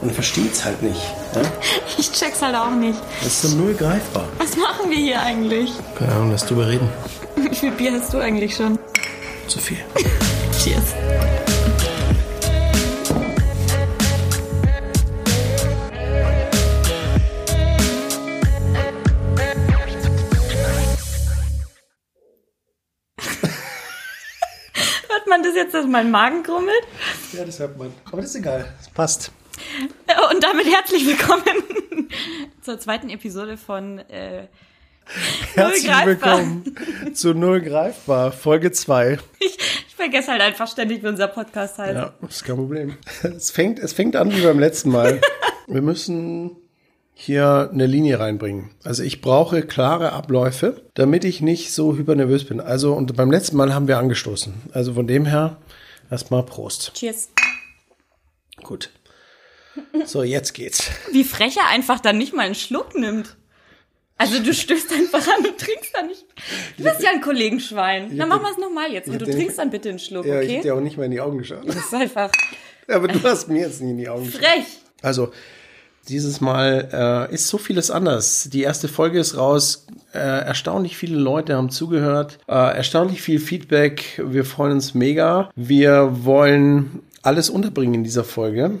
Man versteht's halt nicht. Ne? Ich check's halt auch nicht. Das ist so null greifbar. Was machen wir hier eigentlich? Keine Ahnung, lass drüber reden. Wie viel Bier hast du eigentlich schon? Zu viel. Cheers. Hört man das jetzt, dass mein Magen grummelt? Ja, das hört man. Aber das ist egal. Das passt. Und damit herzlich willkommen zur zweiten Episode von äh, Herzlich willkommen zu Null Greifbar, Folge 2. ich, ich vergesse halt einfach ständig, wie unser Podcast heißt. Ja, das ist kein Problem. Es fängt, es fängt an wie beim letzten Mal. Wir müssen hier eine Linie reinbringen. Also ich brauche klare Abläufe, damit ich nicht so hypernervös bin. Also und beim letzten Mal haben wir angestoßen. Also von dem her erstmal Prost. Cheers. Gut. So, jetzt geht's. Wie frech er einfach dann nicht mal einen Schluck nimmt. Also du stößt einfach an und trinkst dann nicht. Du bist ja ein Kollegenschwein. Na machen wir es nochmal jetzt. Und du trinkst dann bitte einen Schluck, Ja, ich hab dir auch nicht mal in die Augen geschaut. Das ist einfach Aber du hast mir jetzt nie in die Augen geschaut. frech. Also, dieses Mal äh, ist so vieles anders. Die erste Folge ist raus. Äh, erstaunlich viele Leute haben zugehört. Äh, erstaunlich viel Feedback. Wir freuen uns mega. Wir wollen alles unterbringen in dieser Folge.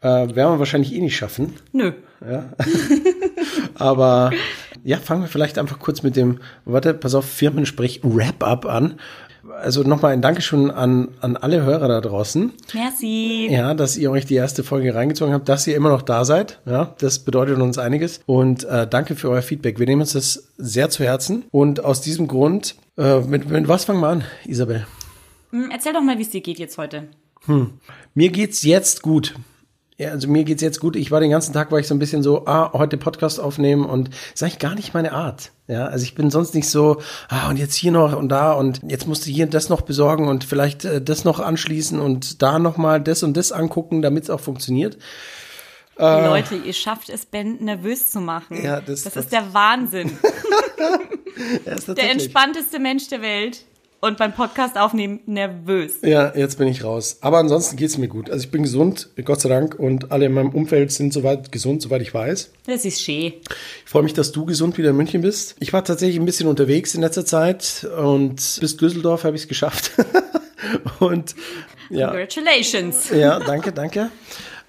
Äh, werden wir wahrscheinlich eh nicht schaffen. Nö. Aber ja, fangen wir vielleicht einfach kurz mit dem, warte, pass auf, Firmensprech Wrap-up an. Also nochmal ein Dankeschön an, an alle Hörer da draußen. Merci. Ja, dass ihr euch die erste Folge reingezogen habt, dass ihr immer noch da seid. Ja, das bedeutet uns einiges. Und äh, danke für euer Feedback. Wir nehmen uns das sehr zu Herzen. Und aus diesem Grund, äh, mit, mit was fangen wir an, Isabel? Hm, Erzähl doch mal, wie es dir geht jetzt heute. Mir geht's jetzt gut. Ja, also mir geht's jetzt gut. Ich war den ganzen Tag, war ich so ein bisschen so, ah, heute Podcast aufnehmen und ist eigentlich gar nicht meine Art. Ja, also ich bin sonst nicht so, ah, und jetzt hier noch und da und jetzt musst du hier das noch besorgen und vielleicht äh, das noch anschließen und da nochmal das und das angucken, damit es auch funktioniert. Leute, ihr schafft es, Ben nervös zu machen. Ja, das- das, das- ist der Wahnsinn. Der entspannteste Mensch der Welt. Und beim Podcast aufnehmen nervös. Ja, jetzt bin ich raus. Aber ansonsten geht's mir gut. Also ich bin gesund, Gott sei Dank, und alle in meinem Umfeld sind soweit gesund, soweit ich weiß. Das ist schön. Ich freue mich, dass du gesund wieder in München bist. Ich war tatsächlich ein bisschen unterwegs in letzter Zeit und bis Düsseldorf habe ich es geschafft. und ja, Congratulations. ja, danke, danke.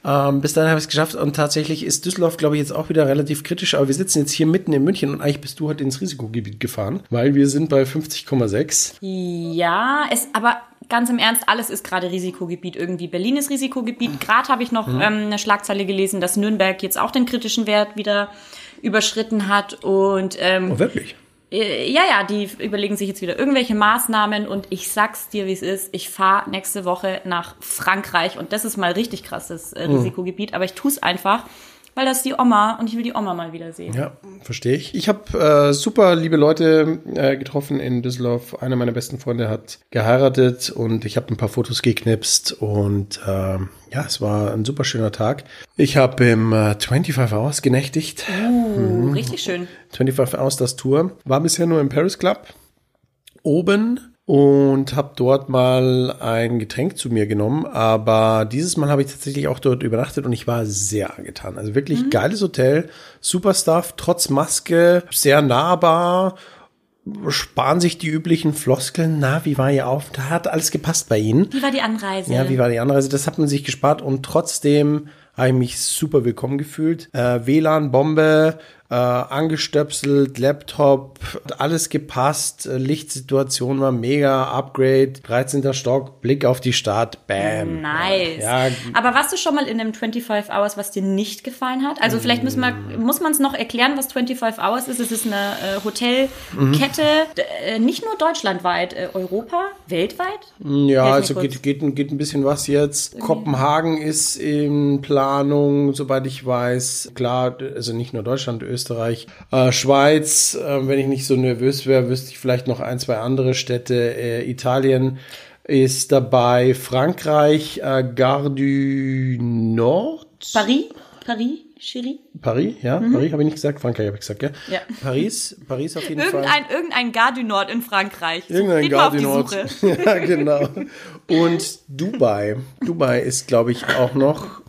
Ähm, bis dahin habe ich es geschafft und tatsächlich ist Düsseldorf, glaube ich, jetzt auch wieder relativ kritisch. Aber wir sitzen jetzt hier mitten in München und eigentlich bist du heute ins Risikogebiet gefahren, weil wir sind bei 50,6. Ja, es, aber ganz im Ernst, alles ist gerade Risikogebiet irgendwie. Berlin ist Risikogebiet. Gerade habe ich noch ähm, eine Schlagzeile gelesen, dass Nürnberg jetzt auch den kritischen Wert wieder überschritten hat. Und ähm, Oh, wirklich? Äh, ja, ja, die überlegen sich jetzt wieder irgendwelche Maßnahmen. Und ich sag's dir, wie es ist. Ich fahre nächste Woche nach Frankreich. Und das ist mal richtig krasses äh, Risikogebiet. Aber ich tu's einfach, weil das ist die Oma und ich will die Oma mal wieder sehen. Ja, verstehe ich. Ich habe äh, super liebe Leute äh, getroffen in Düsseldorf. Einer meiner besten Freunde hat geheiratet und ich habe ein paar Fotos geknipst und ähm, ja, es war ein super schöner Tag. Ich habe im äh, 25 Hours genächtigt. Uh, richtig schön. 25 Hours das Tour. War bisher nur im Paris Club oben und habe dort mal ein Getränk zu mir genommen. Aber dieses Mal habe ich tatsächlich auch dort übernachtet und ich war sehr angetan. Also wirklich geiles Hotel, super Stuff, trotz Maske, sehr nahbar. Sparen sich die üblichen Floskeln. Na, wie war Ihr Aufenthalt? Hat alles gepasst bei Ihnen? Wie war die Anreise? Ja, wie war die Anreise? Das hat man sich gespart und trotzdem habe ich mich super willkommen gefühlt. Äh, WLAN-Bombe, äh, angestöpselt, Laptop, hat alles gepasst, äh, Lichtsituation war mega, Upgrade, 13. Stock, Blick auf die Stadt, bam. Nice. Ja, Aber warst du schon mal in einem 25 Hours, was dir nicht gefallen hat? Also vielleicht müssen wir, muss man es noch erklären, was 25 Hours ist. Es ist eine äh, Hotelkette, d- äh, nicht nur deutschlandweit, äh, Europa, weltweit? ja, Helf mir also geht, geht, ein- geht ein bisschen was jetzt. Kopenhagen ist in Planung, soweit ich weiß. Klar, also nicht nur Deutschland, Österreich, äh, Schweiz. Äh, wenn ich nicht so nervös wäre, wüsste ich vielleicht noch ein, zwei andere Städte. Äh, Italien ist dabei, Frankreich, äh, Gare du Nord. Paris? Paris? Chérie? Paris, ja, Paris habe ich nicht gesagt, Frankreich habe ich gesagt, ja. Mhm. Ja. Paris, Paris auf jeden Fall. Irgendein, irgendein Gare du Nord in Frankreich. Irgendein Gare du Nord. Ja, genau. Und Dubai. Dubai ist, glaube ich, auch noch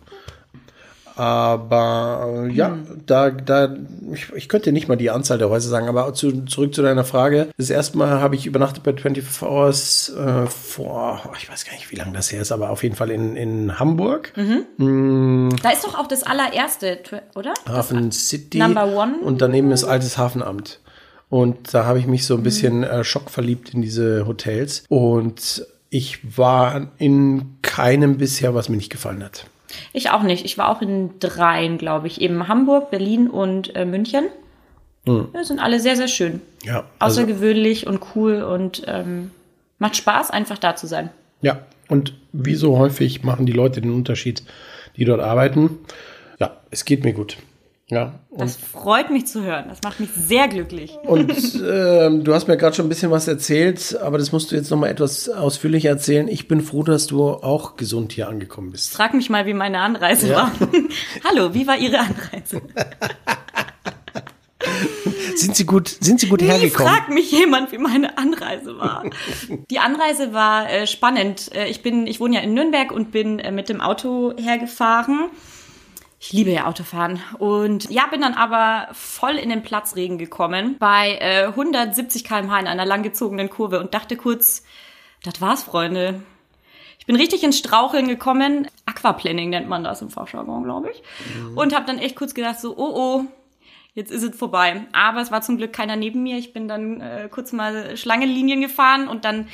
Aber äh, ja, da, da, ich, ich könnte nicht mal die Anzahl der Häuser sagen, aber zu, zurück zu deiner Frage. Das erste Mal habe ich übernachtet bei 24 Hours äh, vor, oh, ich weiß gar nicht, wie lange das her ist, aber auf jeden Fall in, in Hamburg. Da ist doch auch das allererste, oder? Hafen City. Number One. Und daneben ist altes Hafenamt. Und da habe ich mich so ein bisschen äh, schockverliebt in diese Hotels. Und ich war in keinem bisher, was mir nicht gefallen hat. Ich auch nicht. Ich war auch in dreien, glaube ich. Eben Hamburg, Berlin und äh, München. Ja, sind alle sehr, sehr schön. Ja, also, Außergewöhnlich und cool und ähm, macht Spaß, einfach da zu sein. ja. Und wie so häufig machen die Leute den Unterschied, die dort arbeiten. Ja, es geht mir gut. Ja, und Das freut mich zu hören. Das macht mich sehr glücklich. Und ähm, du hast mir gerade schon ein bisschen was erzählt, aber das musst du jetzt noch mal etwas ausführlicher erzählen. Ich bin froh, dass du auch gesund hier angekommen bist. Frag mich mal, wie meine Anreise Ja. war. Hallo, wie war Ihre Anreise? Sind Sie gut, sind Sie gut Nie hergekommen? fragt mich jemand, wie meine Anreise war. Die Anreise war äh, spannend. Äh, ich bin, ich wohne ja in Nürnberg und bin äh, mit dem Auto hergefahren. Ich liebe ja Autofahren. Und ja, bin dann aber voll in den Platzregen gekommen bei äh, 170 km/h in einer langgezogenen Kurve und dachte kurz, das war's, Freunde. Ich bin richtig ins Straucheln gekommen. Aquaplaning nennt man das im Fachjargon, glaube ich. Und habe dann echt kurz gedacht, so, oh oh, jetzt ist es vorbei. Aber es war zum Glück keiner neben mir. Ich bin dann äh, kurz mal Schlangenlinien gefahren und dann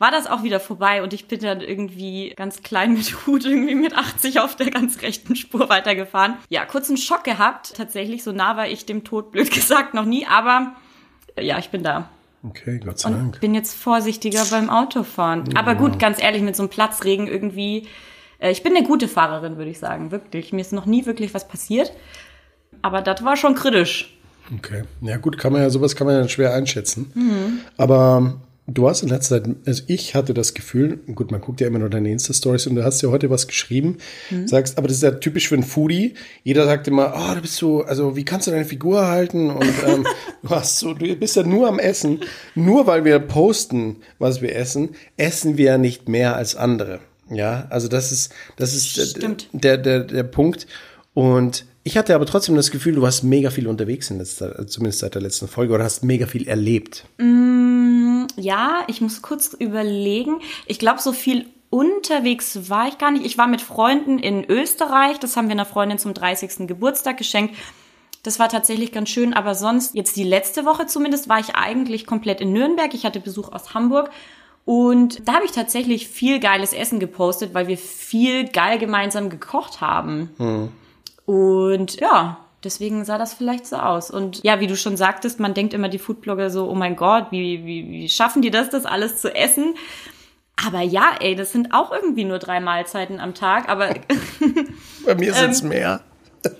war das auch wieder vorbei und ich bin dann irgendwie ganz klein mit Hut irgendwie mit 80 auf der ganz rechten Spur weitergefahren. Ja, kurzen Schock gehabt. Tatsächlich, so nah war ich dem Tod, blöd gesagt, noch nie, aber äh, ja, ich bin da. Okay, Gott sei Und Dank. bin jetzt vorsichtiger beim Autofahren. Aber gut, ganz ehrlich, mit so einem Platzregen irgendwie. Äh, ich bin eine gute Fahrerin, würde ich sagen. Wirklich. Mir ist noch nie wirklich was passiert. Aber das war schon kritisch. Okay. Ja gut, kann man ja, sowas kann man ja schwer einschätzen. Aber du hast in letzter Zeit, also ich hatte das Gefühl, gut, man guckt ja immer nur deine Insta-Stories und du hast ja heute was geschrieben, sagst, aber das ist ja typisch für einen Foodie. Jeder sagt immer, oh, du bist so, also wie kannst du deine Figur halten? Und ähm, du hast so, du bist ja nur am Essen. Nur weil wir posten, was wir essen, essen wir ja nicht mehr als andere. Ja, also das ist, das ist Stimmt. der, der, der Punkt. Und ich hatte aber trotzdem das Gefühl, du warst mega viel unterwegs in letzter, zumindest seit der letzten Folge oder hast mega viel erlebt. Ja, ich muss kurz überlegen. Ich glaube, so viel unterwegs war ich gar nicht. Ich war mit Freunden in Österreich. Das haben wir einer Freundin zum 30. Geburtstag geschenkt. Das war tatsächlich ganz schön. Aber sonst, jetzt die letzte Woche zumindest, war ich eigentlich komplett in Nürnberg. Ich hatte Besuch aus Hamburg. Und da habe ich tatsächlich viel geiles Essen gepostet, weil wir viel geil gemeinsam gekocht haben. Und ja, deswegen sah das vielleicht so aus. Und ja, wie du schon sagtest, man denkt immer die Foodblogger so, oh mein Gott, wie, wie, wie schaffen die das, das alles zu essen? Aber ja, ey, das sind auch irgendwie nur drei Mahlzeiten am Tag. Aber Bei mir sind Ähm, es mehr.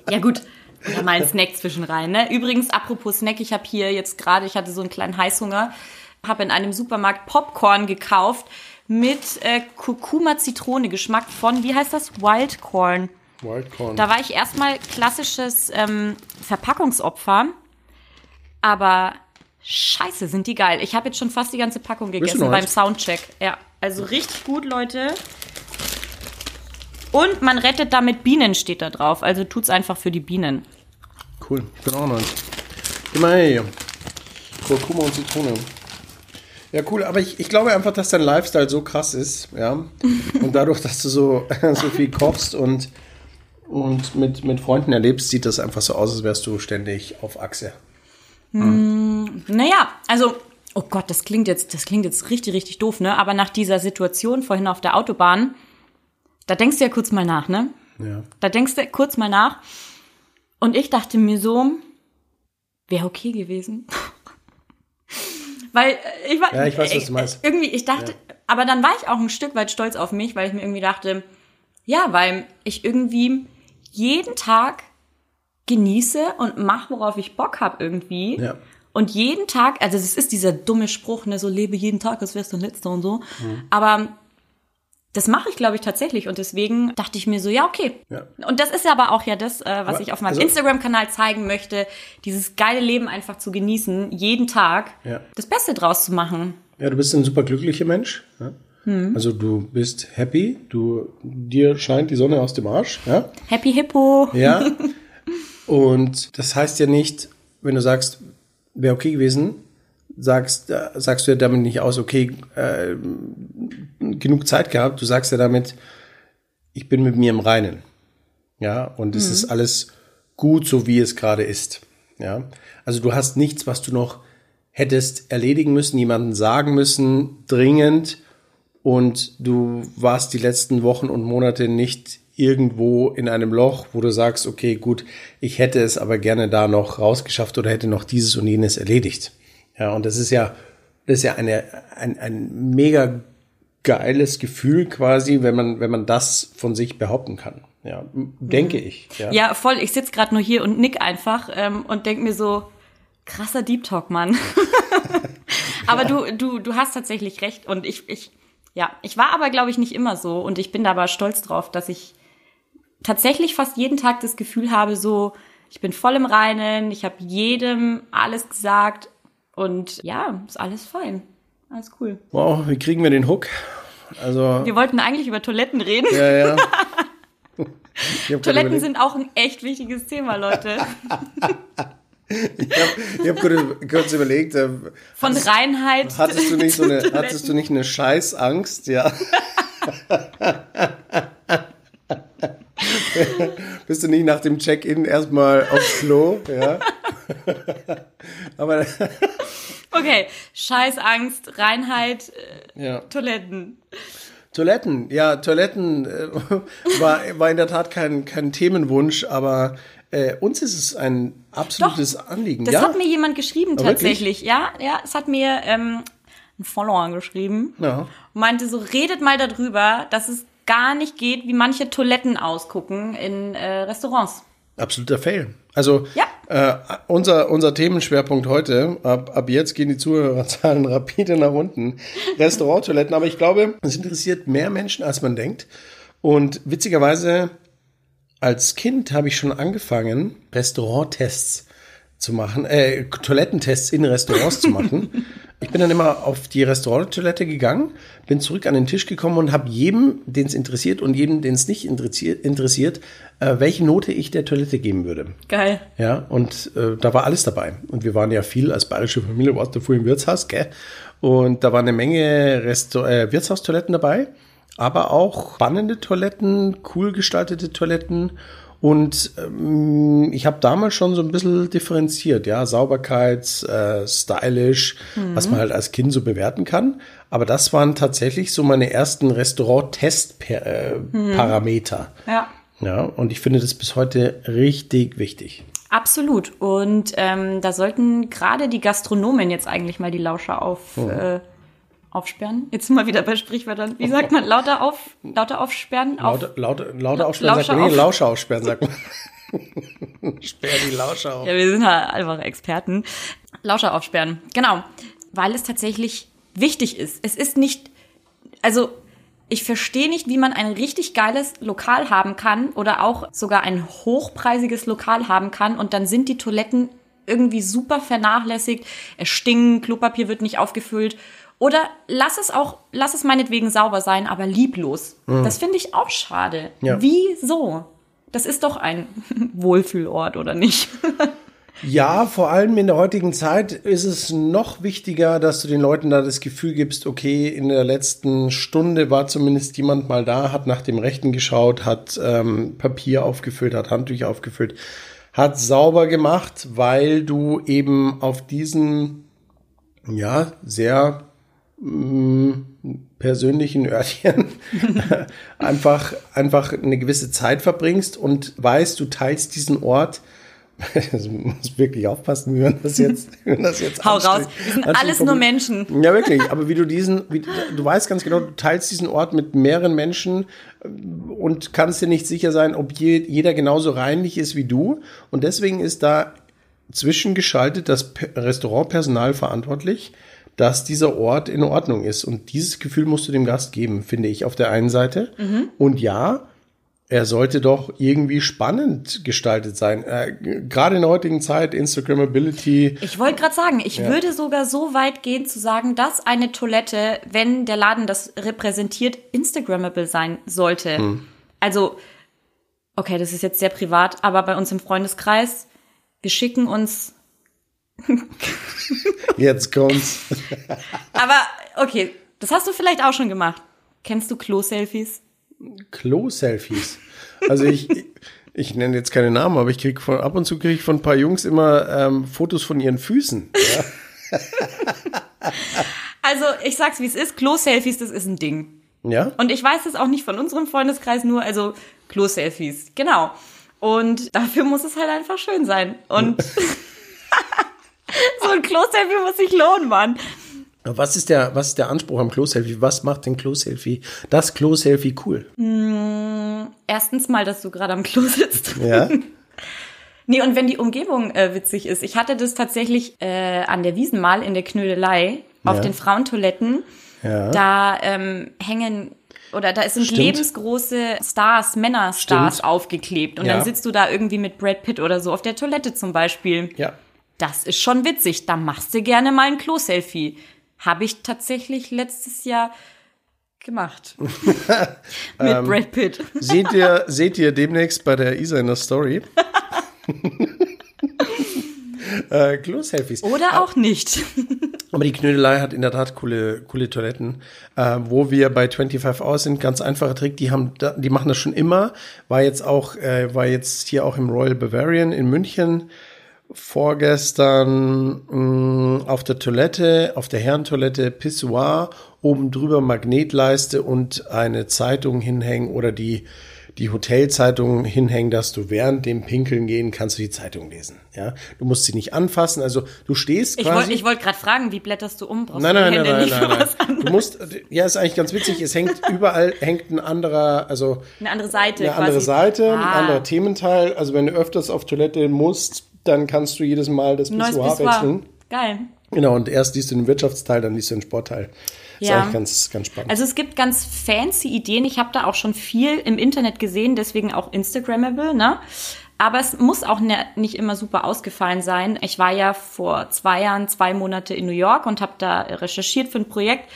ja gut, ja, mal ein Snack zwischen rein. Ne? Übrigens, apropos Snack, ich habe hier jetzt gerade, ich hatte so einen kleinen Heißhunger, habe in einem Supermarkt Popcorn gekauft mit äh, Kurkuma-Zitrone-Geschmack von, wie heißt das? Wildcorn. Wildcorn. Da war ich erstmal klassisches ähm, Verpackungsopfer, aber scheiße, sind die geil. Ich habe jetzt schon fast die ganze Packung gegessen beim? Soundcheck. Ja, also richtig gut, Leute. Und man rettet damit Bienen, steht da drauf. Also tut's einfach für die Bienen. Cool, ich bin auch noch eins. Immer hey. Kurkuma und Zitrone. Ja, cool, aber ich, ich glaube einfach, dass dein Lifestyle so krass ist, ja. Und dadurch, dass du so, so viel kochst und, und mit, mit Freunden erlebst, sieht das einfach so aus, als wärst du ständig auf Achse. Naja, also, oh Gott, das klingt jetzt, das klingt jetzt richtig, richtig doof, ne? Aber nach dieser Situation vorhin auf der Autobahn, da denkst du ja kurz mal nach, ne? Ja. Da denkst du kurz mal nach. Und ich dachte mir so, wäre okay gewesen. weil äh, ich war, Ja, ich weiß, was äh, du meinst. Irgendwie, ich dachte, aber dann war ich auch ein Stück weit stolz auf mich, weil ich mir irgendwie dachte, ja, weil ich irgendwie jeden Tag genieße und mache, worauf ich Bock habe irgendwie. Ja. Und jeden Tag, also es ist dieser dumme Spruch, ne, so lebe jeden Tag, als wär's dein letzter und so. Mhm. Aber das mache ich, glaube ich, tatsächlich. Und deswegen dachte ich mir so, ja, okay. Ja. Und das ist aber auch ja das, äh, was Aber, ich auf meinem also- Instagram-Kanal zeigen möchte, dieses geile Leben einfach zu genießen, jeden Tag Ja. das Beste draus zu machen. Ja, du bist ein super glücklicher Mensch. Ja? Also du bist happy, du dir scheint die Sonne aus dem Arsch, ja? Happy Hippo. Ja. Und das heißt ja nicht, wenn du sagst, wäre okay gewesen, sagst, äh, sagst du ja damit nicht aus, okay, äh, genug Zeit gehabt. Du sagst ja damit, ich bin mit mir im Reinen. Ja, und es ist alles gut, so wie es gerade ist. Ja, also du hast nichts, was du noch hättest erledigen müssen, jemanden sagen müssen, dringend. Und du warst die letzten Wochen und Monate nicht irgendwo in einem Loch, wo du sagst, okay, gut, ich hätte es aber gerne da noch rausgeschafft oder hätte noch dieses und jenes erledigt. Ja, und das ist ja, das ist ja eine, ein, ein mega geiles Gefühl quasi, wenn man, wenn man das von sich behaupten kann. Ja, denke ich. Ja. Ja, voll. Ich sitz gerade nur hier und nick einfach ähm, und denk mir so, krasser Deep Talk, Mann. aber du, du, du hast tatsächlich recht. Und ich, ich, ja, ich war aber, glaube ich, nicht immer so. Und ich bin da aber stolz drauf, dass ich tatsächlich fast jeden Tag das Gefühl habe, so, ich bin voll im Reinen, ich habe jedem alles gesagt und ja, ist alles fein. Alles cool. Wow, wie kriegen wir den Hook? Also, Wir wollten eigentlich über Toiletten reden. ja, ja. Toiletten sind auch ein echt wichtiges Thema, Leute. Ich habe hab kurz überlegt, äh, Von Reinheit. hattest du nicht so eine, hattest du nicht eine Scheißangst, ja? Bist du nicht nach dem Check-in erstmal aufs Klo, ja? Aber Okay, Scheißangst, Reinheit, äh, ja. Toiletten. Toiletten, ja, Toiletten äh, war, war in der Tat kein, kein Themenwunsch, aber äh, uns ist es ein absolutes Anliegen. Das ja? hat mir jemand geschrieben wirklich? tatsächlich. Ja, ja, es hat mir ähm, ein Follower geschrieben. ja. Und meinte so, redet mal darüber, dass es gar nicht geht, wie manche Toiletten ausgucken in äh, Restaurants. Absoluter Fail. Also Ja. äh, unser, unser Themenschwerpunkt heute, ab, ab jetzt gehen die Zuhörerzahlen rapide nach unten. Restauranttoiletten, aber ich glaube, es interessiert mehr Menschen, als man denkt. Und witzigerweise, als Kind habe ich schon angefangen, Restauranttests zu machen, äh, Toilettentests in Restaurants zu machen. Ich bin dann immer auf die Restauranttoilette gegangen, bin zurück an den Tisch gekommen und habe jedem, den es interessiert und jedem, den es nicht interessiert, interessiert äh, welche Note ich der Toilette geben würde. Geil. Ja, und äh, da war alles dabei. Und wir waren ja viel als bayerische Familie, warst du vorhin im Wirtshaus, gell? Und da war eine Menge Resto äh, Wirtshaustoiletten dabei, aber auch spannende Toiletten, cool gestaltete Toiletten. Und ähm, ich habe damals schon so ein bisschen differenziert, ja, Sauberkeit, äh, stylisch, was man halt als Kind so bewerten kann. Aber das waren tatsächlich so meine ersten Restaurant-Test-Parameter. Ja. Ja, und ich finde das bis heute richtig wichtig. Absolut. Und ähm, da sollten gerade die Gastronomen jetzt eigentlich mal die Lauscher auf, äh, aufsperren. Jetzt sind wir wieder bei Sprichwörtern. Wie sagt man? Lauter auf, lauter aufsperren? Auf, Lauter, lauter, lauter aufsperren, sagt Lauscher man. Nee, auf- Lauscher aufsperren, sagt man. Sperr die Lauscher auf. Ja, wir sind halt einfach Experten. Lauscher aufsperren. Genau. Weil es tatsächlich wichtig ist. Es ist nicht, also ich verstehe nicht, wie man ein richtig geiles Lokal haben kann oder auch sogar ein hochpreisiges Lokal haben kann und dann sind die Toiletten irgendwie super vernachlässigt. Es stinken, Klopapier wird nicht aufgefüllt. Oder lass es auch, lass es meinetwegen sauber sein, aber lieblos. Das finde ich auch schade. Ja. Wieso? Das ist doch ein Wohlfühlort, oder nicht? Ja, vor allem in der heutigen Zeit ist es noch wichtiger, dass du den Leuten da das Gefühl gibst, okay, in der letzten Stunde war zumindest jemand mal da, hat nach dem Rechten geschaut, hat ähm, Papier aufgefüllt, hat Handtücher aufgefüllt, hat sauber gemacht, weil du eben auf diesen, ja, sehr persönlichen Örtchen einfach, einfach eine gewisse Zeit verbringst und weißt, du teilst diesen Ort. Also, man muss wirklich aufpassen, wie man das jetzt, wie man das jetzt Hau raus. Wir sind alles nur Menschen. Ja, wirklich. Aber wie du diesen, wie, du weißt ganz genau, du teilst diesen Ort mit mehreren Menschen äh, und kannst dir nicht sicher sein, ob je, jeder genauso reinlich ist wie du. Und deswegen ist da zwischengeschaltet das Pe- Restaurantpersonal verantwortlich, dass dieser Ort in Ordnung ist. Und dieses Gefühl musst du dem Gast geben, finde ich, auf der einen Seite. Und ja, er sollte doch irgendwie spannend gestaltet sein. Äh, Gerade in der heutigen Zeit, Instagrammability. Ich wollte gerade sagen, ich ja. würde sogar so weit gehen zu sagen, dass eine Toilette, wenn der Laden das repräsentiert, Instagrammable sein sollte. Hm. Also, okay, das ist jetzt sehr privat, aber bei uns im Freundeskreis, wir schicken uns. Jetzt kommt's. aber, okay, das hast du vielleicht auch schon gemacht. Kennst du Klo-Selfies? Klo-Selfies. Also ich, ich nenne jetzt keine Namen, aber ich kriege von ab und zu kriege ich von ein paar Jungs immer ähm, Fotos von ihren Füßen. Ja. also ich sag's wie es ist, Klo-Selfies, das ist ein Ding. Ja. Und ich weiß es auch nicht von unserem Freundeskreis nur, also Klo-Selfies, genau. Und dafür muss es halt einfach schön sein. Und so ein Klo-Selfie muss sich lohnen, Mann. Was ist der, was ist der Anspruch am Klo-Selfie? Was macht den Klo-Selfie, das Klo-Selfie cool? Mm, erstens mal, dass du gerade am Klo sitzt. Ja. nee, und wenn die Umgebung äh, witzig ist. Ich hatte das tatsächlich äh, an der Wiesen mal in der Knödelei auf ja. den Frauentoiletten. Ja. Da ähm, hängen oder da sind Stimmt. lebensgroße Stars, Männerstars aufgeklebt. Und ja. dann sitzt du da irgendwie mit Brad Pitt oder so auf der Toilette zum Beispiel. Ja. Das ist schon witzig. Da machst du gerne mal ein Klo-Selfie. Habe ich tatsächlich letztes Jahr gemacht. Mit ähm, Brad Pitt. seht, ihr, seht ihr demnächst bei der Isa in der Story. äh, Klo-Selfies. Oder auch nicht. Aber die Knödelei hat in der Tat coole, coole Toiletten. Äh, wo wir bei 25 Hours sind, ganz einfacher Trick, die haben, die machen das schon immer. War jetzt auch, äh, war jetzt hier auch im Royal Bavarian in München vorgestern mh, mm, auf der Toilette, auf der Herrentoilette Pissoir, oben drüber Magnetleiste und eine Zeitung hinhängen oder die, die Hotelzeitung hinhängen, dass du während dem Pinkeln gehen kannst du die Zeitung lesen. Ja, du musst sie nicht anfassen. Also du stehst ich quasi. Wollt, ich wollte gerade fragen, wie blätterst du um? Brauchst nein, nein, nein, nein, nein, nein. Du musst. Ja, ist eigentlich ganz witzig. Es hängt überall hängt ein anderer, also eine andere Seite, eine quasi. andere Seite, ah. ein anderer Thementeil. Also wenn du öfters auf Toilette musst, dann kannst du jedes Mal das Pissoir wechseln. Geil. Genau, und erst liest du den Wirtschaftsteil, dann liest du den Sportteil. Das ja. ist eigentlich ganz, ganz spannend. Also es gibt ganz fancy Ideen. Ich habe da auch schon viel im Internet gesehen, deswegen auch Instagrammable, ne? Aber es muss auch ne, nicht immer super ausgefallen sein. Ich war ja vor zwei Jahren zwei Monate in New York und habe da recherchiert für ein Projekt.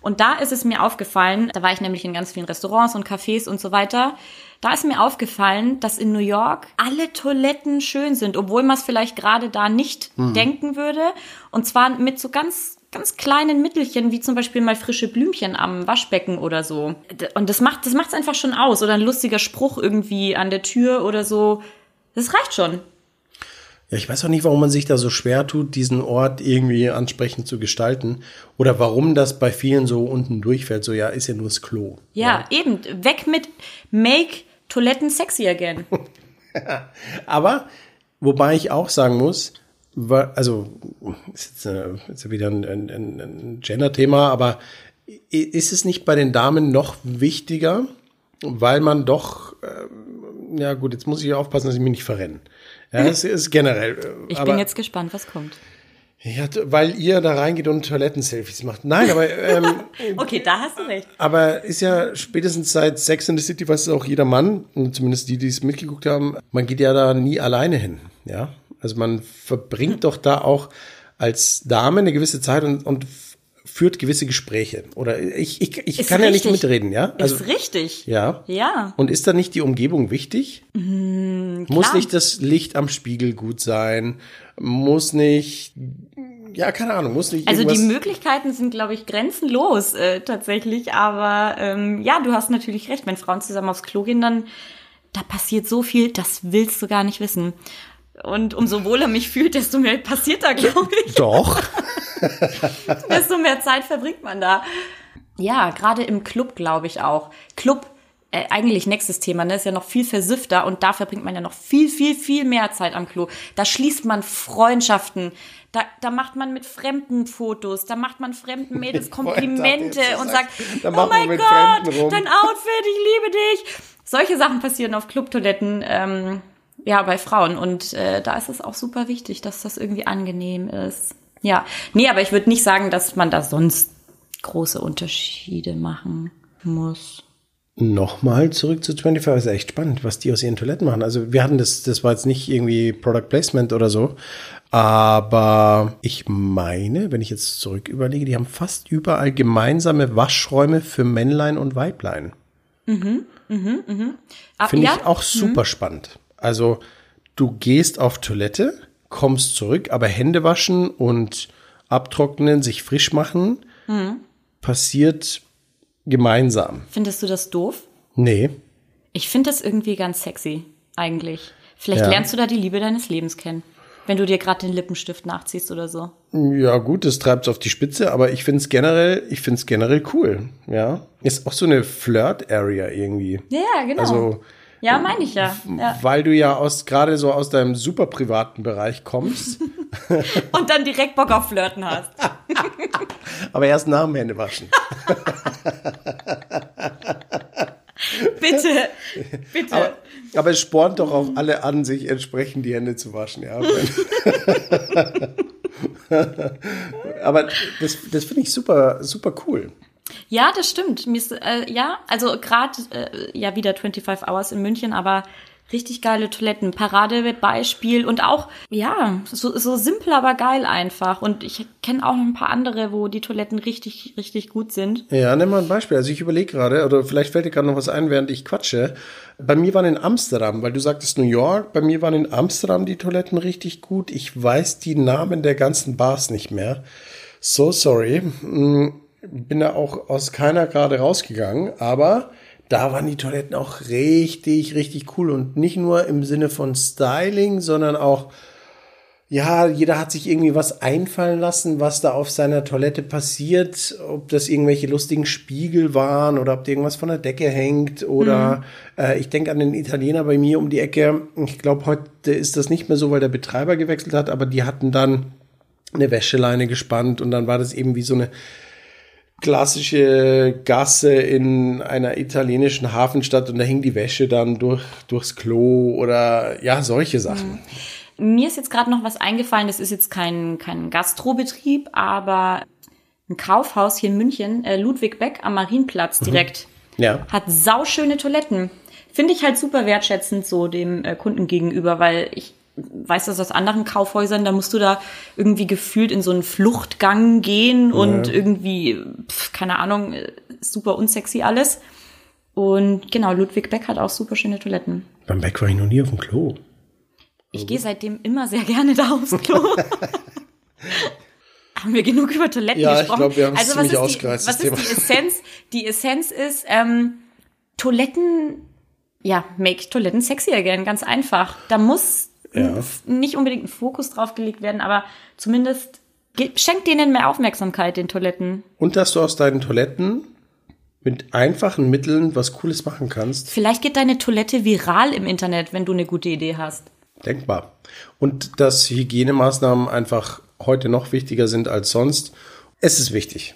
Und da ist es mir aufgefallen, da war ich nämlich in ganz vielen Restaurants und Cafés und so weiter. Da ist mir aufgefallen, dass in New York alle Toiletten schön sind, obwohl man es vielleicht gerade da nicht mhm. denken würde. Und zwar mit so ganz ganz kleinen Mittelchen, wie zum Beispiel mal frische Blümchen am Waschbecken oder so. Und das macht das macht's einfach schon aus. Oder ein lustiger Spruch irgendwie an der Tür oder so. Das reicht schon. Ja, ich weiß auch nicht, warum man sich da so schwer tut, diesen Ort irgendwie ansprechend zu gestalten. Oder warum das bei vielen so unten durchfällt. So, ja, ist ja nur das Klo. Ja, ja. eben. Weg mit Make Toiletten sexy again. Aber, wobei ich auch sagen muss, also, ist jetzt, äh, ist wieder ein, ein, ein Gender-Thema, aber ist es nicht bei den Damen noch wichtiger, weil man doch, äh, ja gut, jetzt muss ich aufpassen, dass ich mich nicht verrenne. Ja, es ist generell. Äh, ich aber, bin jetzt gespannt, was kommt. Ja, weil ihr da reingeht und Toilettenselfies macht. Nein, aber ähm, okay, da hast du recht. Aber ist ja spätestens seit Sex in the City weiß es auch jeder Mann, zumindest die, die es mitgeguckt haben, man geht ja da nie alleine hin. Ja, also man verbringt doch da auch als Dame eine gewisse Zeit und, und führt gewisse Gespräche. Oder ich, ich, ich kann richtig. ja nicht mitreden, ja? Also, ist richtig. Ja. Ja. Und ist da nicht die Umgebung wichtig? Mm, Muss nicht das Licht am Spiegel gut sein? Muss nicht, ja, keine Ahnung, muss nicht. Also die Möglichkeiten sind, glaube ich, grenzenlos äh, tatsächlich. Aber ähm, ja, du hast natürlich recht. Wenn Frauen zusammen aufs Klo gehen, dann da passiert so viel, das willst du gar nicht wissen. Und umso wohler mich fühlt, desto mehr passiert da, glaube ich. Doch. desto mehr Zeit verbringt man da. Ja, gerade im Club, glaube ich auch. Club, äh, eigentlich nächstes Thema, ne, ist ja noch viel versiffter und da verbringt man ja noch viel, viel, viel mehr Zeit am Klo. Da schließt man Freundschaften, da, da macht man mit fremden Fotos, da macht man fremden Mädels Komplimente und sagt, oh mein Gott, dein Outfit, ich liebe dich. Solche Sachen passieren auf Clubtoiletten. Ähm, ja, bei Frauen. Und äh, da ist es auch super wichtig, dass das irgendwie angenehm ist. Ja, nee, aber ich würde nicht sagen, dass man da sonst große Unterschiede machen muss. Nochmal zurück zu 25, ist echt spannend, was die aus ihren Toiletten machen. Also wir hatten das, das war jetzt nicht irgendwie Product Placement oder so, aber ich meine, wenn ich jetzt zurück überlege, die haben fast überall gemeinsame Waschräume für Männlein und Weiblein. Mhm, mhm, mhm. Finde ja? ich auch super mhm. spannend. Also du gehst auf Toilette, kommst zurück, aber Hände waschen und abtrocknen, sich frisch machen, mhm. passiert gemeinsam. Findest du das doof? Nee. Ich finde das irgendwie ganz sexy, eigentlich. Vielleicht ja. lernst du da die Liebe deines Lebens kennen. Wenn du dir gerade den Lippenstift nachziehst oder so. Ja, gut, das treibt es auf die Spitze, aber ich finde es generell, ich finde es generell cool. Ja. Ist auch so eine Flirt-Area irgendwie. Ja, genau. Also, ja, meine ich ja. ja. Weil du ja aus gerade so aus deinem super privaten Bereich kommst. Und dann direkt Bock auf Flirten hast. Aber erst nach dem Händewaschen. bitte, bitte. Aber, aber, es spornt doch auch alle an, sich entsprechend die Hände zu waschen. Ja. aber das, das finde ich super, super cool. Ja, das stimmt. Äh, ja, also gerade äh, ja wieder 25 Hours in München, aber richtig geile Toiletten, Paradebeispiel und auch ja so, so simpel, aber geil einfach. Und ich kenne auch noch ein paar andere, wo die Toiletten richtig richtig gut sind. Ja, nimm mal ein Beispiel. Also ich überlege gerade, oder vielleicht fällt dir gerade noch was ein, während ich quatsche. Bei mir waren in Amsterdam, weil du sagtest New York, bei mir waren in Amsterdam die Toiletten richtig gut. Ich weiß die Namen der ganzen Bars nicht mehr. So sorry. Hm, bin da auch aus keiner gerade rausgegangen, aber da waren die Toiletten auch richtig, richtig cool und nicht nur im Sinne von Styling, sondern auch, ja, jeder hat sich irgendwie was einfallen lassen, was da auf seiner Toilette passiert, ob das irgendwelche lustigen Spiegel waren oder ob da irgendwas von der Decke hängt oder mhm. äh, ich denke an den Italiener bei mir um die Ecke. Ich glaube, heute ist das nicht mehr so, weil der Betreiber gewechselt hat, aber die hatten dann eine Wäscheleine gespannt und dann war das eben wie so eine klassische Gasse in einer italienischen Hafenstadt und da hing die Wäsche dann durch, durchs Klo oder ja, solche Sachen. Mhm. Mir ist jetzt gerade noch was eingefallen, das ist jetzt kein, kein Gastrobetrieb, aber ein Kaufhaus hier in München, äh, Ludwig Beck am Marienplatz mhm. direkt, mhm. ja. hat sauschöne Toiletten. Finde ich halt super wertschätzend so dem äh, Kunden gegenüber, weil ich weiß das aus anderen Kaufhäusern, da musst du da irgendwie gefühlt in so einen Fluchtgang gehen und ja. irgendwie, pf, keine Ahnung, super unsexy alles. Und genau, Ludwig Beck hat auch super schöne Toiletten. Beim Beck war ich noch nie auf dem Klo. Ich gehe seitdem immer sehr gerne da aufs Klo. haben wir genug über Toiletten ja, gesprochen? Ja, ich glaube, wir haben es also, ziemlich ausgereizt. Was ist die Essenz? Die Essenz ist, ähm, Toiletten, ja, make Toiletten sexy again, ganz einfach. Da muss ja. nicht unbedingt ein Fokus drauf gelegt werden, aber zumindest schenkt denen mehr Aufmerksamkeit, den Toiletten. Und dass du aus deinen Toiletten mit einfachen Mitteln was Cooles machen kannst. Vielleicht geht deine Toilette viral im Internet, wenn du eine gute Idee hast. Denkbar. Und dass Hygienemaßnahmen einfach heute noch wichtiger sind als sonst. Es ist wichtig.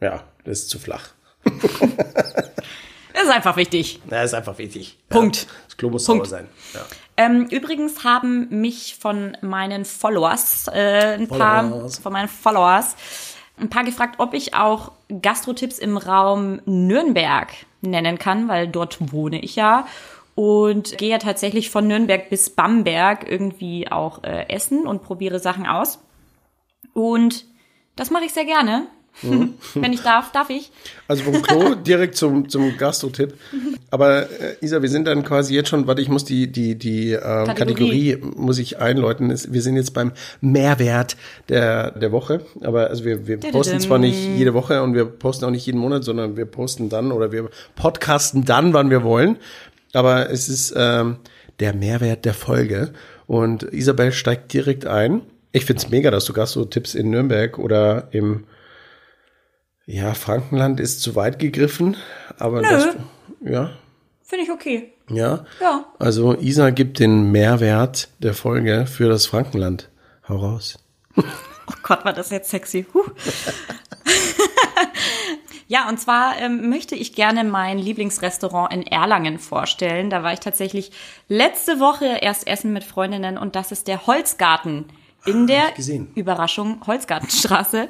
Ja, das ist zu flach. das ist einfach wichtig. Ja, ist einfach wichtig. Punkt. Ja, das Klo muss Punkt. sauber sein. Ja. Ähm, übrigens haben mich von meinen Followers, äh, ein Followers. paar, von meinen Followers, ein paar gefragt, ob ich auch Gastrotipps im Raum Nürnberg nennen kann, weil dort wohne ich ja und gehe ja tatsächlich von Nürnberg bis Bamberg irgendwie auch äh, essen und probiere Sachen aus. Und das mache ich sehr gerne. Mhm. Wenn ich darf, darf ich. Also vom Klo direkt zum, zum Gastro-Tipp. Aber äh, Isa, wir sind dann quasi jetzt schon, warte, ich muss die, die, die äh, Kategorie. Kategorie muss ich einläuten. Wir sind jetzt beim Mehrwert der, der Woche. Aber also wir, wir posten zwar nicht jede Woche und wir posten auch nicht jeden Monat, sondern wir posten dann oder wir podcasten dann, wann wir wollen. Aber es ist ähm, der Mehrwert der Folge. Und Isabel steigt direkt ein. Ich find's mega, dass du Gastro-Tipps in Nürnberg oder im ja, Frankenland ist zu weit gegriffen, aber Nö. das, ja. Finde ich okay. Ja? Ja. Also Isa gibt den Mehrwert der Folge für das Frankenland. Hau raus. Oh Gott, war das jetzt sexy. Huh. ja, und zwar ähm, möchte ich gerne mein Lieblingsrestaurant in Erlangen vorstellen. Da war ich tatsächlich letzte Woche erst essen mit Freundinnen und das ist der Holzgarten in der Überraschung Holzgartenstraße.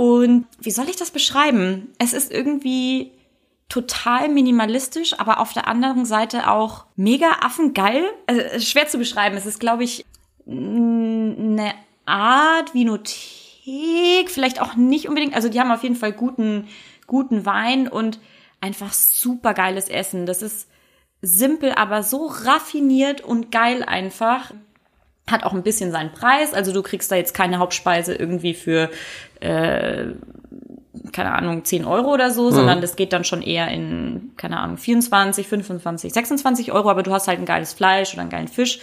Und wie soll ich das beschreiben? Es ist irgendwie total minimalistisch, aber auf der anderen Seite auch mega affengeil. Also schwer zu beschreiben. Es ist, glaube ich, eine Art Vinothek, vielleicht auch nicht unbedingt. Also die haben auf jeden Fall guten, guten Wein und einfach super geiles Essen. Das ist simpel, aber so raffiniert und geil einfach. Hat auch ein bisschen seinen Preis. Also du kriegst da jetzt keine Hauptspeise irgendwie für, äh, keine Ahnung, 10 Euro oder so, mhm. sondern das geht dann schon eher in, keine Ahnung, 24, 25, 26 Euro, aber du hast halt ein geiles Fleisch oder einen geilen Fisch,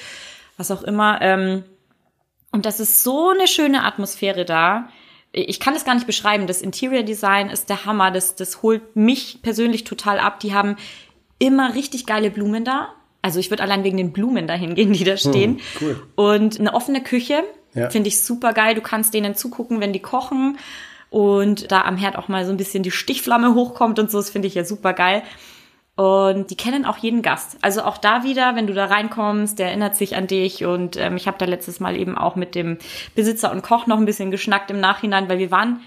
was auch immer. Ähm, und das ist so eine schöne Atmosphäre da. Ich kann es gar nicht beschreiben. Das Interior Design ist der Hammer. Das, das holt mich persönlich total ab. Die haben immer richtig geile Blumen da. Also ich würde allein wegen den Blumen dahin gehen, die da hm, stehen. Hm, cool. Und eine offene Küche. Ja. Finde ich super geil. Du kannst denen zugucken, wenn die kochen. Und da am Herd auch mal so ein bisschen die Stichflamme hochkommt und so. Das finde ich ja super geil. Und die kennen auch jeden Gast. Also auch da wieder, wenn du da reinkommst, der erinnert sich an dich. Und ähm, ich habe da letztes Mal eben auch mit dem Besitzer und Koch noch ein bisschen geschnackt im Nachhinein, weil wir waren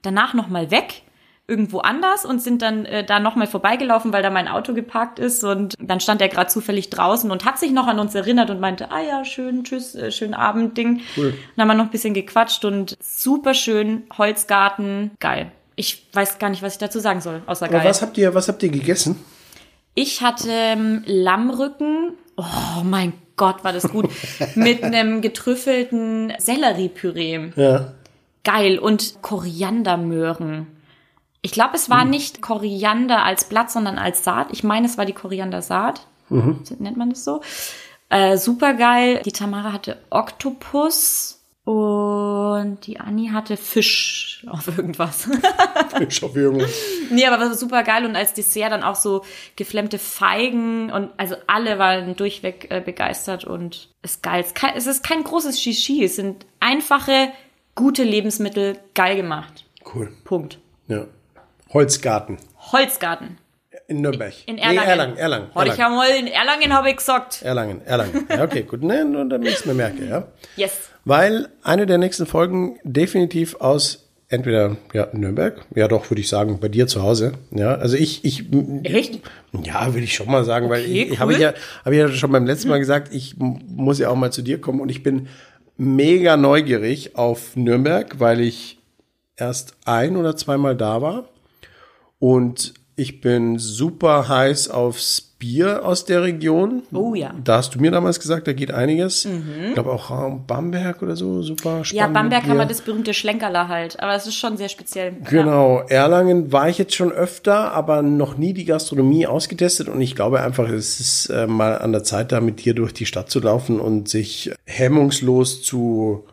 danach noch mal weg irgendwo anders und sind dann äh, da nochmal vorbeigelaufen, weil da mein Auto geparkt ist und dann stand er gerade zufällig draußen und hat sich noch an uns erinnert und meinte, ah ja, schön, tschüss, äh, schönen Abend, Ding. Cool. Dann haben wir noch ein bisschen gequatscht und super schön, Holzgarten, geil. Ich weiß gar nicht, was ich dazu sagen soll, außer geil. Aber was habt ihr, was habt ihr gegessen? Ich hatte ähm, Lammrücken. Oh mein Gott, war das gut. Mit einem getrüffelten Selleriepüree. Ja. Geil. Und Koriandermöhren. Ich glaube, es war mhm. nicht Koriander als Blatt, sondern als Saat. Ich meine, es war die Koriandersaat. Mhm. Nennt man das so? Äh, super geil. Die Tamara hatte Oktopus und die Anni hatte Fisch auf irgendwas. Fisch auf irgendwas. nee, aber das war super geil und als Dessert dann auch so geflemmte Feigen und also alle waren durchweg äh, begeistert und ist geil. Es ist kein großes Shishi, es sind einfache, gute Lebensmittel, geil gemacht. Cool. Punkt. Ja. Holzgarten. Holzgarten. In Nürnberg. In Erlangen. Nee, Erlangen, Erlangen. Erlangen. ich ja mal in Erlangen habe ich gesagt. Erlangen, Erlangen. Ja, okay, gut. Ne, damit ich es mir merke, ja. Yes. Weil eine der nächsten Folgen definitiv aus entweder ja, Nürnberg, ja doch, würde ich sagen, bei dir zu Hause. Ja, also ich, ich. Echt? Ja, würde ich schon mal sagen, okay, weil ich, cool. habe ich ja, habe ich ja schon beim letzten Mal gesagt, ich muss ja auch mal zu dir kommen und ich bin mega neugierig auf Nürnberg, weil ich erst ein oder zweimal da war und ich bin super heiß aufs Bier aus der Region. Oh ja. Da hast du mir damals gesagt, da geht einiges. Mhm. Ich glaube auch Raum Bamberg oder so, super spannend. Ja, Bamberg Bier. haben wir das berühmte Schlenkerler halt, aber es ist schon sehr speziell. Genau, ja. Erlangen war ich jetzt schon öfter, aber noch nie die Gastronomie ausgetestet und ich glaube einfach, es ist äh, mal an der Zeit, da mit dir durch die Stadt zu laufen und sich hemmungslos zu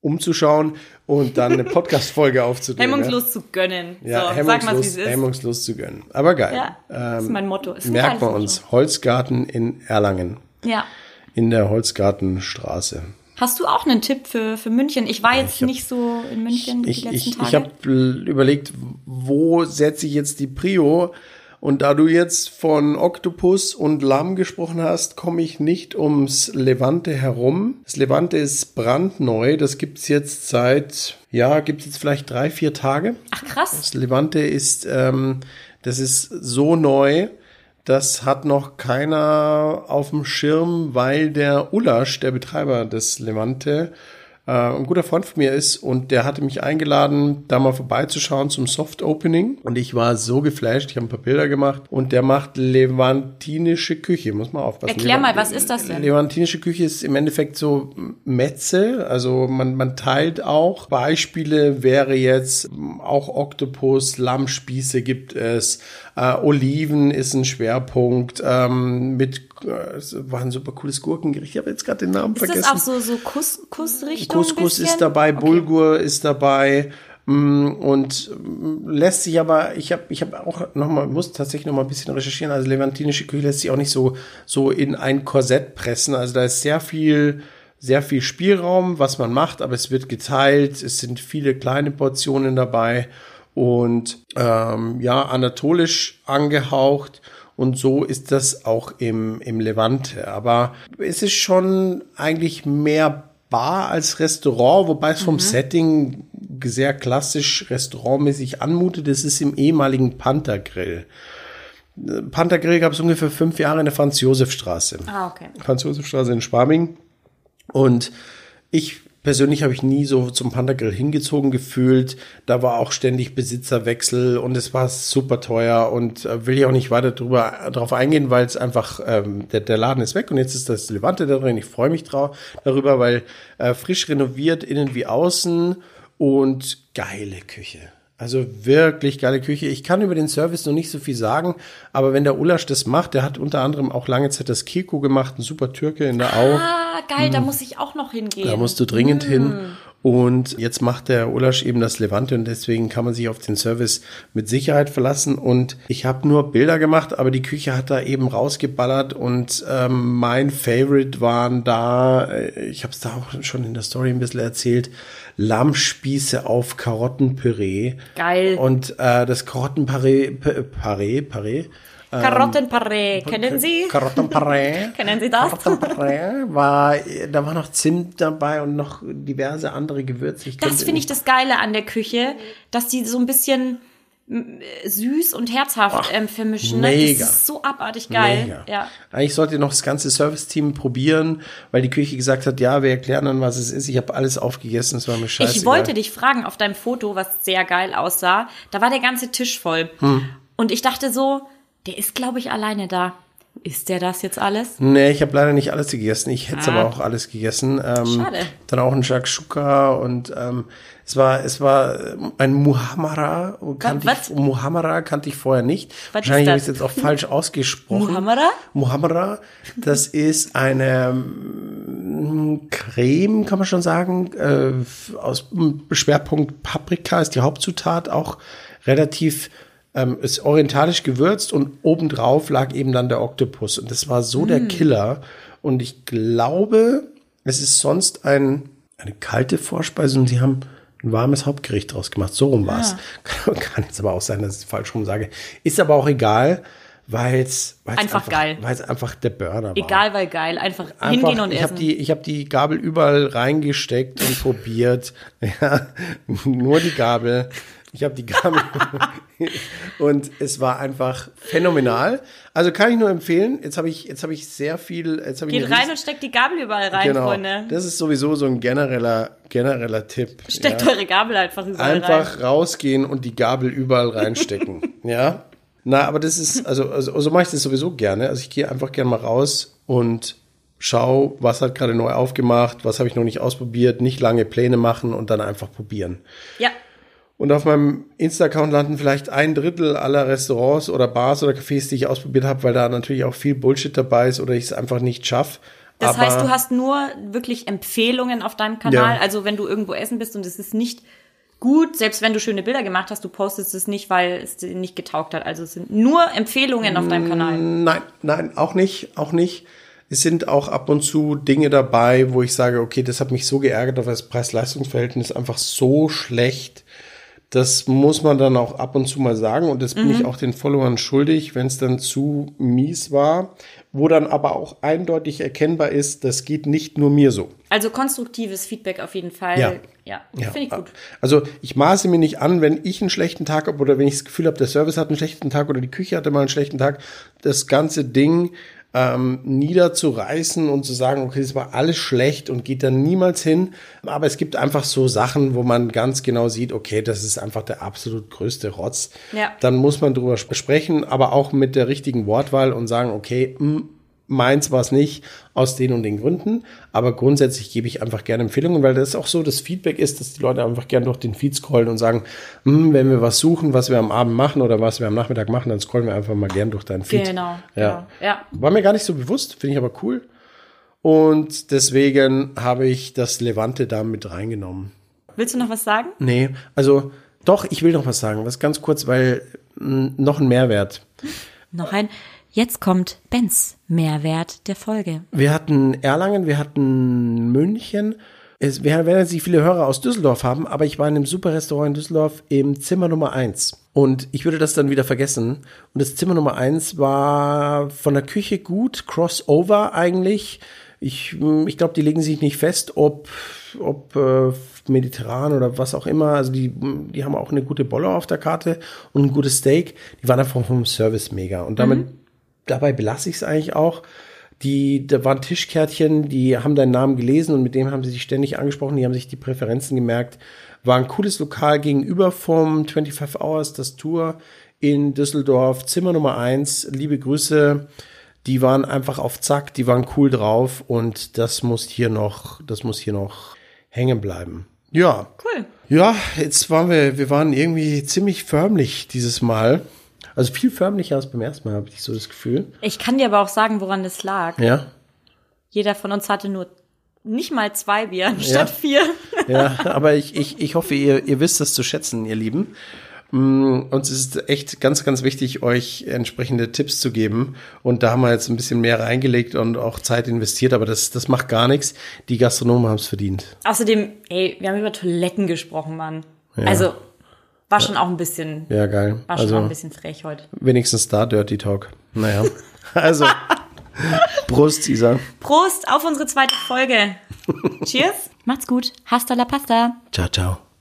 umzuschauen und dann eine Podcast-Folge aufzunehmen. Hemmungslos ja. zu gönnen. Ja, so, hemmungslos, sag mal, wie es ist. hemmungslos zu gönnen. Aber geil. Ja, das ist mein Motto. Ist merkt man uns. Holzgarten in Erlangen. Ja. In der Holzgartenstraße. Hast du auch einen Tipp für, für München? Ich war jetzt ich hab, nicht so in München ich, die letzten ich, Tage. Ich habe überlegt, wo setze ich jetzt die Prio? Und da du jetzt von Oktopus und Lamm gesprochen hast, komme ich nicht ums Levante herum. Das Levante ist brandneu. Das gibt's jetzt seit, ja, gibt's jetzt vielleicht drei, vier Tage. Ach krass. Das Levante ist, ähm, das ist so neu. Das hat noch keiner auf dem Schirm, weil der Ulasch, der Betreiber des Levante, äh, ein guter Freund von mir ist und der hatte mich eingeladen, da mal vorbeizuschauen zum Soft Opening und ich war so geflasht, ich habe ein paar Bilder gemacht und der macht levantinische Küche, muss man aufpassen. Erklär mal, was ist das denn? Levantinische Küche ist im Endeffekt so Metze, also man, man teilt auch. Beispiele wäre jetzt auch Oktopus, Lammspieße gibt es, äh, Oliven ist ein Schwerpunkt ähm, mit war ein super cooles Gurkengericht. Ich habe jetzt gerade den Namen ist vergessen. Ist das auch so, so Kuss, Kussrichtung? Couscous ist dabei, okay. Bulgur ist dabei mm, und mm, lässt sich aber, ich habe ich hab auch noch mal, muss tatsächlich noch mal ein bisschen recherchieren, also levantinische Küche lässt sich auch nicht so, so in ein Korsett pressen, also da ist sehr viel, sehr viel Spielraum, was man macht, aber es wird geteilt, es sind viele kleine Portionen dabei und ähm, ja, anatolisch angehaucht und so ist das auch im, im Levante. Aber es ist schon eigentlich mehr Bar als Restaurant, wobei es vom mhm. Setting sehr klassisch restaurantmäßig anmutet. Das ist im ehemaligen Panther Grill. Panther Grill gab es ungefähr fünf Jahre in der Franz-Josef-Straße. Ah, okay. Franz-Josef-Straße in Schwabing. Und ich persönlich habe ich nie so zum Panthergrill hingezogen gefühlt. Da war auch ständig Besitzerwechsel und es war super teuer und äh, will ich auch nicht weiter drüber, drauf eingehen, weil es einfach, ähm, der, der Laden ist weg und jetzt ist das Levante da drin. Ich freue mich drau darüber, weil äh, frisch renoviert, innen wie außen und geile Küche. Also wirklich geile Küche. Ich kann über den Service noch nicht so viel sagen, aber wenn der Ulasch das macht, der hat unter anderem auch lange Zeit das Kiko gemacht, ein super Türke in der Au. Ah, geil, da muss ich auch noch hingehen. Da musst du dringend hin. Und jetzt macht der Ulasch eben das Levante und deswegen kann man sich auf den Service mit Sicherheit verlassen. Und ich habe nur Bilder gemacht, aber die Küche hat da eben rausgeballert und ähm, mein Favorite waren da, äh, ich habe es da auch schon in der Story ein bisschen erzählt, Lammspieße auf Karottenpüree. Geil. Und äh, das Karottenpüree, Paré, Paré, Karottenparee, kennen Sie? Karottenpüree. Kennen Sie das? Karottenpüree war, da war noch Zimt dabei und noch diverse andere Gewürze. Ich Das finde ich das Geile an der Küche, dass die so ein bisschen süß und herzhaft ähm, vermischen. Ne? mega. Das ist so abartig geil. Mega. Ja. Eigentlich sollte noch das ganze Service-Team probieren, weil die Küche gesagt hat, ja, wir erklären dann, was es ist. Ich habe alles aufgegessen, es war mir scheiße. Ich wollte dich fragen auf deinem Foto, was sehr geil aussah. Da war der ganze Tisch voll. Hm. Und ich dachte so, der ist, glaube ich, alleine da. Ist der das jetzt alles? Nee, ich habe leider nicht alles gegessen. Ich hätte es Ah. aber auch alles gegessen. Ähm, Schade. Dann auch ein Shakshuka und ähm, es war es war ähm, ein Muhammara. Kannte Was? ich, Muhammara kannte ich vorher nicht. Was Wahrscheinlich habe ich es jetzt auch falsch ausgesprochen. Muhammara? Muhammara. Das ist eine ähm, Creme, kann man schon sagen. Äh, aus Schwerpunkt Paprika ist die Hauptzutat auch relativ ähm, ist orientalisch gewürzt und obendrauf lag eben dann der Oktopus. Und das war so der Killer. Und ich glaube, es ist sonst ein, eine kalte Vorspeise und sie haben ein warmes Hauptgericht draus gemacht. So rum war's. Kann, kann jetzt aber auch sein, dass ich es falsch rum sage. Ist aber auch egal, weil es Einfach geil. Weil es einfach der Burner war. Egal, weil geil. Einfach, Einfach, hingehen und ich essen. habe die, ich hab die Gabel überall reingesteckt und probiert. Ja, nur die Gabel. Ich habe die Gabel. und es war einfach phänomenal. Also kann ich nur empfehlen. Jetzt habe ich, jetzt habe ich sehr viel. Jetzt ich Geht eine rein und steckt die Gabel überall rein, genau. Freunde. Das ist sowieso so ein genereller, genereller Tipp. Steckt ja. eure Gabel einfach überall rein. Einfach rausgehen und die Gabel überall reinstecken. ja. Na, aber das ist, also, also so mache ich das sowieso gerne. Also ich gehe einfach gerne mal raus und schau, was hat gerade neu aufgemacht, was habe ich noch nicht ausprobiert, nicht lange Pläne machen und dann einfach probieren. Ja. Und auf meinem Insta-Account landen vielleicht ein Drittel aller Restaurants oder Bars oder Cafés, die ich ausprobiert habe, weil da natürlich auch viel Bullshit dabei ist oder ich es einfach nicht schaffe. Das heißt, du hast nur wirklich Empfehlungen auf deinem Kanal. Ja. Also wenn du irgendwo essen bist und es ist nicht gut, selbst wenn du schöne Bilder gemacht hast, du postest es nicht, weil es dir nicht getaugt hat. Also es sind nur Empfehlungen auf deinem Kanal. Nein, nein, auch nicht, auch nicht. Es sind auch ab und zu Dinge dabei, wo ich sage, okay, das hat mich so geärgert, aber das Preis-Leistungs-Verhältnis einfach so schlecht. Das muss man dann auch ab und zu mal sagen und das bin ich auch den Followern schuldig, wenn es dann zu mies war, wo dann aber auch eindeutig erkennbar ist, das geht nicht nur mir so. Also konstruktives Feedback auf jeden Fall. Ja. Ja, Ja, finde ich gut. Also ich maße mir nicht an, wenn ich einen schlechten Tag habe oder wenn ich das Gefühl habe, der Service hat einen schlechten Tag oder die Küche hatte mal einen schlechten Tag, das ganze Ding ähm, niederzureißen und zu sagen, okay, das war alles schlecht und geht dann niemals hin. Aber es gibt einfach so Sachen, wo man ganz genau sieht, okay, das ist einfach der absolut größte Rotz. Ja. Dann muss man drüber sprechen, aber auch mit der richtigen Wortwahl und sagen, okay, mh, meins war es nicht aus den und den Gründen, aber grundsätzlich gebe ich einfach gerne Empfehlungen, weil das auch so das Feedback ist, dass die Leute einfach gerne durch den Feed scrollen und sagen, hm, wenn wir was suchen, was wir am Abend machen oder was wir am Nachmittag machen, dann scrollen wir einfach mal gern durch deinen Feed. Genau, Ja. genau, ja. War mir gar nicht so bewusst, finde ich aber cool. Und deswegen habe ich das Levante da mit reingenommen. Willst du noch was sagen? Nee, also doch, ich will noch was sagen, was ganz kurz, weil mh, noch ein Mehrwert. Noch ein. Jetzt kommt Bens Mehrwert der Folge. Wir hatten Erlangen, wir hatten München. Es wir werden jetzt nicht viele Hörer aus Düsseldorf haben, aber ich war in einem super Restaurant in Düsseldorf im Zimmer Nummer eins Und ich würde das dann wieder vergessen. Und das Zimmer Nummer eins war von der Küche gut, Crossover eigentlich. ich, ich glaube, die legen sich nicht fest, ob, ob äh, mediterran oder was auch immer. Also die, die haben auch eine gute Bolle auf der Karte und ein gutes Steak. Die waren einfach vom Service mega. Und damit, mhm. Dabei belasse ich es eigentlich auch. Die, da waren Tischkärtchen, die haben deinen Namen gelesen und mit dem haben sie sich ständig angesprochen, die haben sich die Präferenzen gemerkt. War ein cooles Lokal gegenüber vom 25 Hours, das Tour in Düsseldorf, Zimmer Nummer eins. Liebe Grüße. Die waren einfach auf Zack, die waren cool drauf und das muss hier noch, das muss hier noch hängen bleiben. Ja. Cool. Ja, jetzt waren wir, wir waren irgendwie ziemlich förmlich dieses Mal. Also viel förmlicher als beim ersten Mal, habe ich so das Gefühl. Ich kann dir aber auch sagen, woran das lag. Ja. Jeder von uns hatte nur nicht mal zwei Bier statt ja. vier. Ja, aber ich, ich, ich hoffe, ihr, ihr wisst das zu schätzen, ihr Lieben. Mm, uns ist echt ganz, ganz wichtig, euch entsprechende Tipps zu geben. Und da haben wir jetzt ein bisschen mehr reingelegt und auch Zeit investiert, aber das, das macht gar nichts. Die Gastronomen haben es verdient. Außerdem, ey, wir haben über Toiletten gesprochen, Mann. Ja. Also war schon auch ein bisschen. Ja, geil. War schon also, auch ein bisschen frech heute. Wenigstens da Dirty Talk. Naja. also. Prost, Isa. Prost auf unsere zweite Folge. Cheers. Macht's gut. Hasta la pasta. Ciao, ciao.